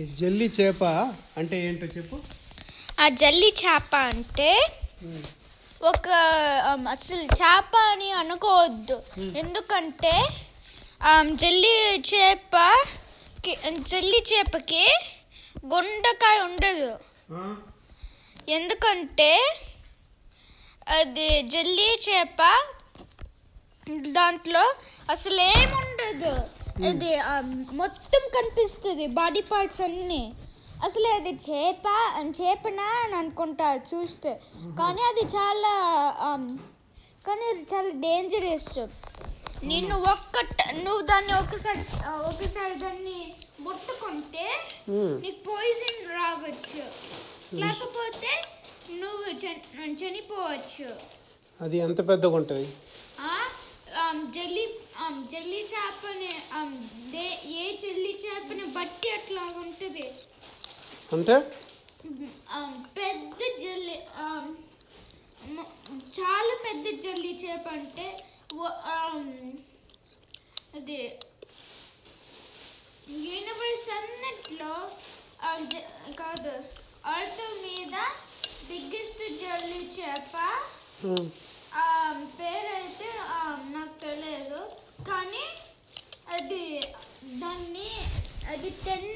ఈ జల్లి చేప అంటే ఏంటో చెప్పు. ఆ జల్లి చేప అంటే ఒక అసలు చేప అని అనుకోవద్దు. ఎందుకంటే జల్లి చేప జల్లి చేపకి గుండకాయ ఉండదు. ఎందుకంటే అది జల్లి చేప దాంట్లో అసలు ఏముండదు అది ఆ, మొత్తం కనిపిస్తుంది బాడీ పార్ట్స్ అన్ని. అసలు అది చేప చేపనా అని అనుకుంటారు చూస్తే. కానీ అది చాలా కానీ అది చాలా డేంజరస్ నిన్ను ఒక్క నువ్వు దాన్ని ఒకసారి ఒకసారి దాన్ని ముట్టుకుంటే నీకు పాయిజన్ రావచ్చు. లేకపోతే నువ్వు చని- చనిపోవచ్చు. అది ఎంత పెద్దగా ఉంటుంది జల్లి జల్లి చేపని ఏ జల్లి చేపని బట్టి అట్లా ఉంటుంది. అంటే? ఆమ్, పెద్ద జల్లి మ- చాలా పెద్ద జల్లి చేప అంటే ఆమ్, అది యూనివర్స్ అన్నిట్లో కాదు అర్త్ మీద బిగ్గెస్ట్ జల్లి చేప పేరైతే నాకు తెలియదు కానీ అది దాన్ని అది టెన్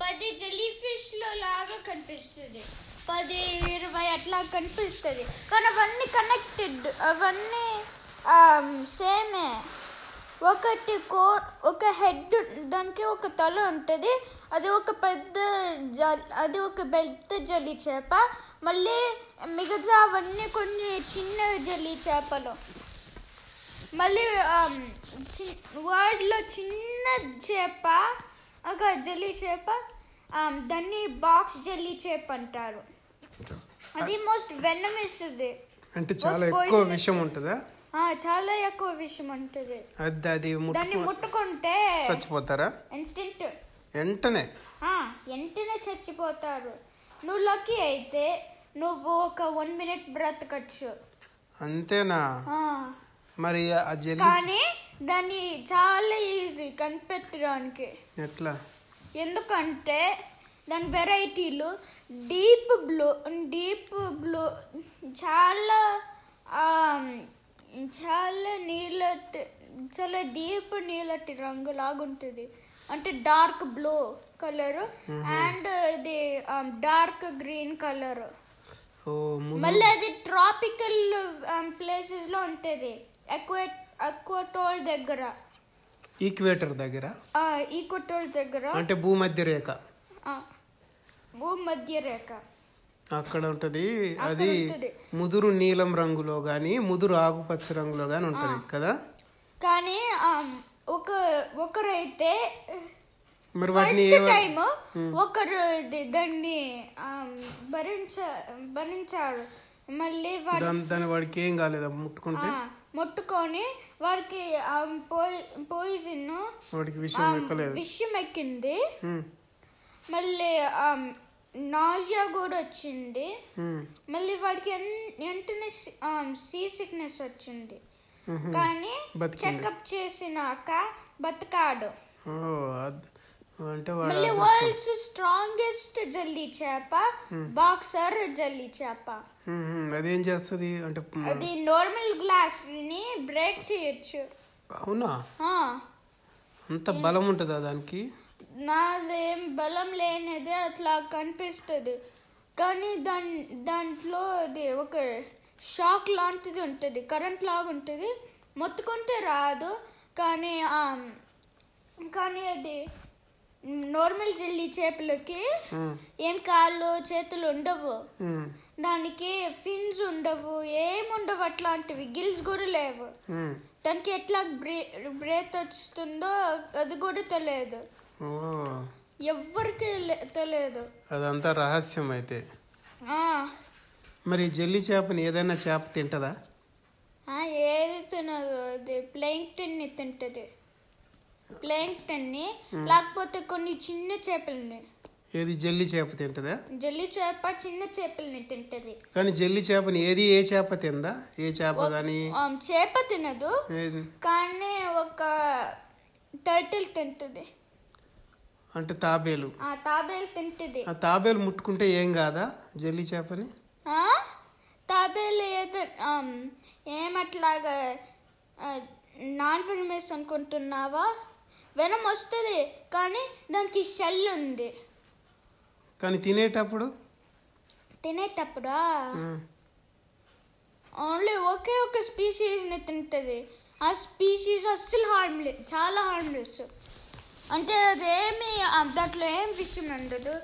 పది జెల్లీ ఫిష్లో లాగా కనిపిస్తుంది. పది ఇరవై అట్లా కనిపిస్తుంది. కానీ అవన్నీ కనెక్టెడ్ అవన్నీ సేమే ఒకటి కో ఒక హెడ్ దానికి ఒక తల ఉంటుంది. అది ఒక పెద్ద అది ఒక పెద్ద జల్లి చేప. మళ్ళీ మిగతా అవన్నీ కొన్ని చిన్న జల్లి చేపలు. మళ్ళీ వర్డ్లో చిన్న చేప ఒక జల్లి చేప దాన్ని బాక్స్ జల్లి చేప అంటారు. అది మోస్ట్ వెనమిస్ ఇది అంటే చాలా ఎక్కువ. విషయం ఉంటుందా? ఆ, చాలా ఎక్కువ విషయం ఉంటుంది. అది అది దాన్ని ముట్టుకు ముట్టుకుంటే చచ్చిపోతారా? ఇన్స్టెంట్. వెంటనే? వెంటనే చచ్చిపోతారు. నువ్వు లక్కీ అయితే నువ్వు ఒక వన్ మినిట్ బ్రతకచ్చు అంతేనా? మరి ఆ జల్లి కానీ దాన్ని చాలా ఈజీ కనిపెట్టడానికి. ఎట్లా? ఎందుకంటే దాని వెరైటీలు డీప్ బ్లూ డీప్ బ్లూ చాలా చాలా నీలటి చాలా డీప్ నీలటి రంగు లాగుంటుంది అంటే డార్క్ బ్లూ కలర్ అండ్ ఇది డార్క్ గ్రీన్ కలర్ మళ్ళీ అది ట్రాపికల్ ప్లేసెస్లో ఉంటుంది. ఎక్కువటోల్ దగ్గర. ఈక్వేటర్ దగ్గర? ఈక్వటోల్ దగ్గర. అంటే భూమధ్య రేఖ. భూమధ్య రేఖ. అక్కడ ఉంటది. అది. ముదురు నీలం రంగులో గాని ముదురు ఆకుపచ్చ రంగులో గాని ఉంటది కదా? కానీ ఆమ్, ఒక ఒకరైతే మరి వాటిని టైం ఒకరు దాన్ని భరించ భరించారు. మళ్ళీ దాని వాడికి ఏం కాలేదా? ముట్టుకుంటే? ముట్టుకొని వాడికి పాయిజన్ వాడికి విషయం విషయం ఎక్కింది. మళ్ళీ నాజియా కూడా వచ్చింది. మళ్ళీ వాడికి వెంటనే సీ సిక్నెస్ వచ్చింది. కానీ. చెకప్ చేసినాక బతకాడు. అంటే మళ్ళీ. వరల్డ్స్ స్ట్రాంగెస్ట్ జల్లి చేప బాక్సర్ జల్లి చేప. అదేం చేస్తుంది? అంటే అది నార్మల్ గ్లాస్ని బ్రేక్ చేయొచ్చు. అవునా? అంత బలం ఉంటుందా దానికి? నాదేం బలం లేనిది అట్లా కనిపిస్తుంది. కానీ దాని దాంట్లో అది ఒక షాక్ లాంటిది ఉంటుంది. కరెంట్ లాగా ఉంటుంది. మొత్తుకుంటే రాదు. కానీ కానీ అది నార్మల్ జల్లి చేపలకి ఏం కాళ్ళు చేతులు ఉండవు. దానికి ఫిన్స్ ఉండవు. ఏముండవు అట్లాంటివి. గిల్స్ కూడా లేవు. దానికి ఎట్లా బ్రే బ్రేత్ వస్తుందో అది కూడా తెలియదు. లే- తెలియదు. అదంతా రహస్యం అయితే. మరి జల్లి చేపని ఏదైనా చేప తింటదా? ఏది తినదు. అది ని తింటది. ప్లాంక్టన్ని లేకపోతే కొన్ని చిన్న చేపల్ని. ఏది జల్లి చేప తింటదా? జల్లి చేప చిన్న చేపల్ని తింటది. కానీ జల్లి చేపని ఏది ఏ చేప తిందా? ఏ చేప కానీ చేప తినదు. కానీ ఒక టర్టిల్ తింటది. అంటే తాబేలు. ఆ తాబేలు తింటది. ఆ తాబేలు ముట్టుకుంటే ఏం కాదా జెల్లీ చేపని? ఆ? తాబేలు ఏదో ఏమట్లాగా నాన్ వెనమస్ అనుకుంటున్నావా? వెనం వస్తుంది కానీ దానికి షెల్ ఉంది. కానీ తినేటప్పుడు? తినేటప్పుడా? ఓన్లీ ఒకే ఒక స్పీషీస్ని తింటది. ఆ స్పీషీస్ అస్సలు హార్మ్లెస్ చాలా హార్మ్లెస్ అంటే అదేమి దాంట్లో ఏం విషయం ఉండదు.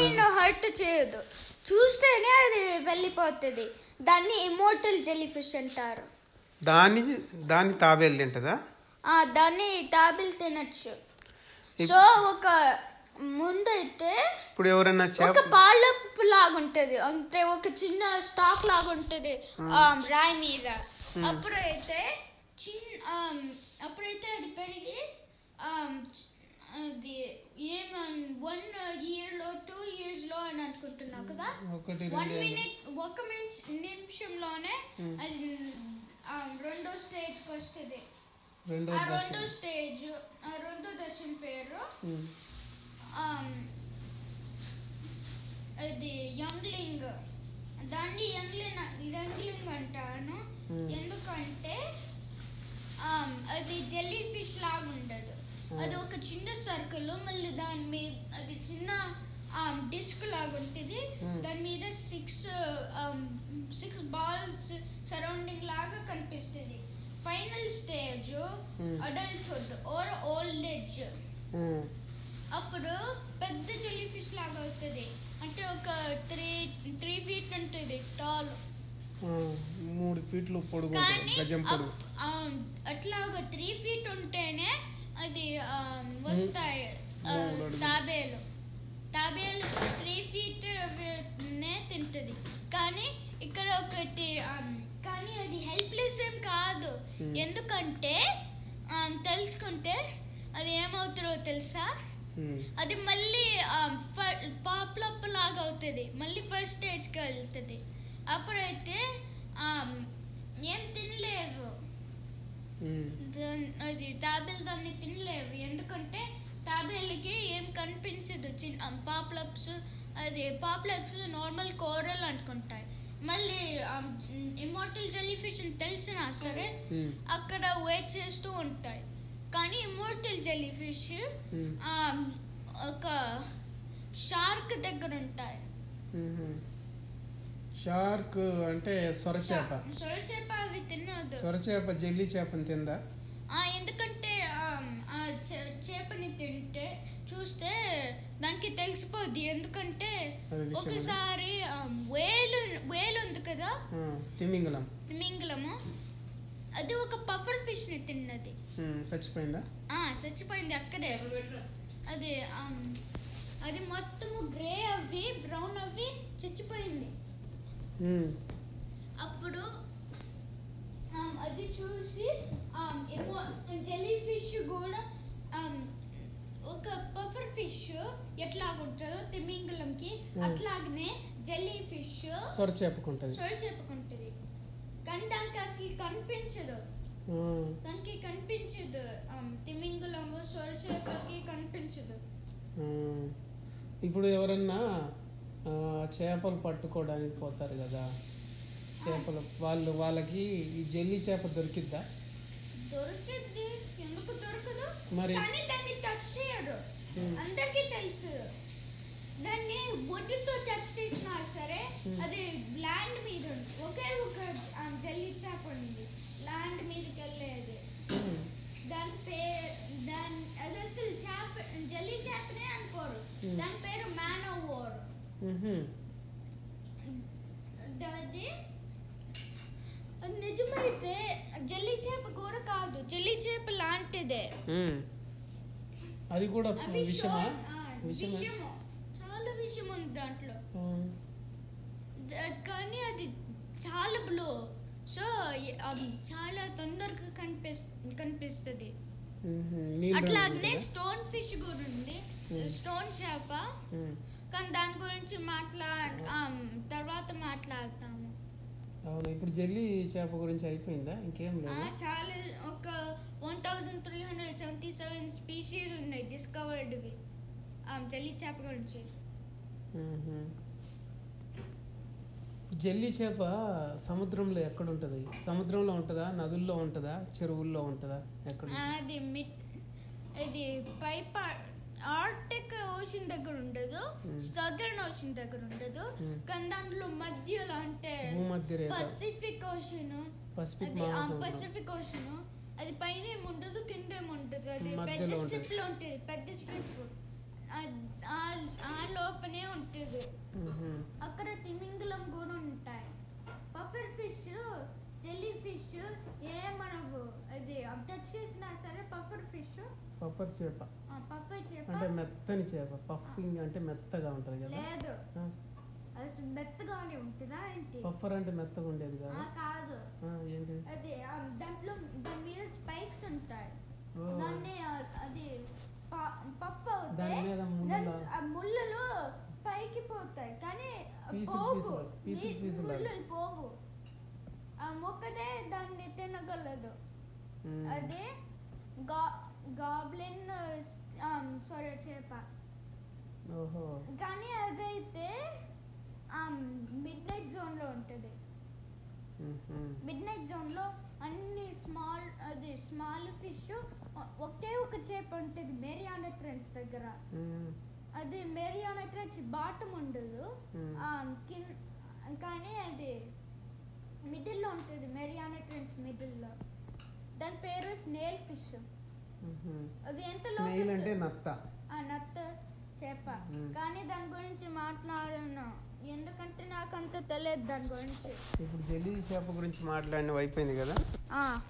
నిన్ను హర్ట్ చేయదు. చూస్తేనే అది వెళ్ళిపోతుంది. దాన్ని ఇమోటల్ జెల్లీ ఫిష్ అంటారు. దాని దాని తాబేలు తింటదా? దాన్ని తాబిల్ తినచ్చు. సో ఒక ముందైతే ఇప్పుడు ఎవరైనా ఒక పాలపు లాగుంటది. అంటే ఒక చిన్న స్టాక్ లాగుంటది ఆ, రాయి మీద. అప్పుడైతే చిన్న అప్పుడైతే అది పెరిగి అది ఏం వన్ ఇయర్లో టూ ఇయర్స్లో అని అనుకుంటున్నావు కదా? వన్ మినిట్ ఒక మినిట్ నిమిషంలోనే అది రెండో స్టేజ్ వస్తుంది. రెండో రెండో స్టేజ్ ఆ రెండో దశ పేరు అది యంగ్లింగ్. దాన్ని యంగ్లింగ్ యంగ్లింగ్ అంటాను. ఎందుకంటే um, అది జెల్లీ ఫిష్ లాగా ఉండదు. అది ఒక చిన్న సర్కిల్ మళ్ళీ దాని మీద అది చిన్న డిస్క్ లాగా ఉంటుంది. దాని మీద సిక్స్ సిక్స్ బాల్స్ సరౌండింగ్ లాగా కనిపిస్తుంది. Final stage Hmm. Adulthood or old age అప్పుడు పెద్ద జెల్లీ ఫిష్ లాగా అవుతుంది. అంటే ఒక త్రీ త్రీ ఫీట్ ఉంటుంది టాల్ మూడు ఫీట్లు పొడుగు గజం అట్లా ఒక త్రీ ఫీట్ ఉంటేనే అది వస్తాయి అడుగులు. తాబేలు. తాబేలు త్రీ ఫీట్ నే తింటది. కానీ ఇక్కడ ఒకటి కానీ అది హెల్ప్లెస్ ఏం కాదు. Hmm. ఎందుకంటే తెలుసుకుంటే అది ఏమవుతుందో తెలుసా? ఉమ్, అది మళ్ళీ పాప్లప్ లాగా అవుతుంది. మళ్ళీ ఫస్ట్ స్టేజ్కి వెళ్తుంది. అప్పుడైతే ఏం తినలేవు. దాన్- అది తాబేలు దాన్ని తినలేవు. ఎందుకంటే తాబేలుకి ఏం కనిపించదు. చిన్న పాప్లప్స్ అది పాప్లప్స్ నార్మల్ కోరల్ అనుకుంటాయి మళ్ళీ ఇమోటల్ జెల్లీ ఫిష్ అని తెలిసినా సరే? అక్కడ వెయిట్ చేస్తూ ఉంటాయి. కానీ ఇమోటల్ జెల్లీ ఫిష్ ఒక షార్క్ దగ్గర ఉంటాయి. షార్క్ అంటే సొరచేప. సొరచేప అవి తినదు. సొరచేప జెల్లీ చేపని తిందా? ఆ, ఎందుకంటే ఆ, చేపని తింటే చూస్తే దానికి తెలిసిపోద్ది. ఎందుకంటే? ఒకసారి వేలు వేలు ఉంది కదా? తిమింగలం మింగలము అది ఒక పఫర్ ఫిష్ని తిన్నది చచ్చిపోయిందా? ఆ చచ్చిపోయింది అక్కడే. అది అది మొత్తము గ్రే అవి బ్రౌన్ అవి చచ్చిపోయింది. అప్పుడు అది చూసి ఏమో జెల్లీ ఫిష్ కూడా ఒక పఫర్ ఫిష్ ఎట్లాగుంటుందో తిమింగలంకి Hmm. అట్లాగనే జెల్లీ ఫిష్ సొరచేపకుంటది. సొర చెప్పుకుంటది కానీ దానికి అసలు కనిపించదు. ఆ, దానికి కనిపించదు. ఆమ్, తిమింగలము సొర చేపకి కనిపించదు. ఆ. ఇప్పుడు ఎవరన్నా చేపలు పట్టుకోవడానికి పోతారు కదా. చేపలు వాళ్ళు వాళ్ళకి ఈ జెల్లీ చేప దొరికిద్దా? దొరికిద్ది. ఎందుకు దొరకదు? మరి కానీ దాన్ని టచ్ చేయరు Hmm. అందరికీ తెలుసు. దాన్ని బొడ్డుతో టచ్ చేసినా సరే? Hmm. అది ల్యాండ్ మీద ఉంది. ఒకే ఒక జల్లి చేప ఉంది. ల్యాండ్ మీదకి వెళ్ళేది. ఉమ్, దాని పేరు దాని అది అసలు చేప జల్లి చేపనే అనుకోరు. Hmm. దాని పేరు మ్యాన్ ఓవర్ ఉహు, అది నిజమైతే జల్లి చేప కూడా కాదు. జల్లి చేప లాంటిదే. అది కూడా విషము చాలా విషయం ఉంది దాంట్లో కానీ అది చాలా బ్లో సో చాలా తొందరగా కనిపిస్ కనిపిస్తుంది. నీళ్ళు అట్లాగనే? స్టోన్ ఫిష్ కూడా ఉంది. స్టోన్ చేప. కానీ దాని గురించి మాట్లా తర్వాత మాట్లాడతాము అవును ఇప్పుడు జెల్లీ చేప గురించి అయిపోయిందా? ఇంకేం ఆ, లేదు. చాలా ఒక one thousand three hundred seventy seven species ఉన్నాయి డిస్కవర్డ్వి జల్లి చేప గురించి. జెల్లీ చేప సముద్రంలో ఎక్కడ ఉంటుంది సముద్రంలో ఉంటుందా? నదుల్లో ఉంటుందా? చెరువుల్లో ఉంటుందా? ఎక్కడ అది మిడ్ ఇది పైప ఆర్టిక్ ఓషన్ దగ్గర ఉండదు Hmm. సదర్న్ ఓషన్ దగ్గర ఉండదు. Hmm. కానీ దాంట్లో మధ్యలో అంటే పసిఫిక్ ఓషన్. Pacific Ocean. అది పైన ఏమి ఉండదు కింద ఏమి ఉండదు. అది పెద్ద. స్ట్రిప్లో ఉంటుంది పెద్ద స్ట్రిప్. ఆ లోపనే ఉంటుంది. అక్కడ తిమింగలం కూడా ఉంటాయి. పఫర్ ఫిష్ జెల్లీ ఫిష్ ఏమనవు అది టచ్ చేసినా సరే పఫర్ ఫిష్. పఫర్ చేప. పఫర్ చేప. అంటే మెత్తని చేప. పఫింగ్ అంటే మెత్తగా ఉంటుంది కదా? లేదు. అది మెత్తగానే ఉంటుందా ఏంటి? పఫర్ అంటే మెత్తగా ఉండేది కదా? కాదు. ఏంటి? అది దాంట్లో దాని మీద స్పైక్స్ ఉంటాయి. దాన్ని అది పఫ్ అవుతాయి ముళ్ళలు పైకి పోతాయి. కానీ పోవు. ముళ్ళలు పోవు. మొక్కతే దాన్ని తినగలదు. అదే గాబ్లిన్ సారీ చేప ఓహో. కానీ అదైతే మిడ్ నైట్ జోన్లో ఉంటుంది. మిడ్ నైట్ జోన్లో అన్ని స్మాల్ అది స్మాల్ ఫిష్ ఒకే ఒక చేప ఉంటుంది మేరియానా ట్రెంచ్ దగ్గర. అది మేరియానా ట్రెంచ్ బాటం ఉండదు కానీ అది మిడిల్లో ఉంటుంది మేరియానా ట్రెంచ్ మిడిల్లో. దాని పేరు స్నేల్ ఫిష్. అది ఎంత స్నేల్ అంటే నత్త. ఆ నత్త చేప. కానీ దాని గురించి మాట్లాడను. ఎందుకంటే నాకు అంత తెలియదు దాని గురించి. ఇప్పుడు జెల్లీ చేప గురించి మాట్లాడినవి అయిపోయింది కదా? ఆ,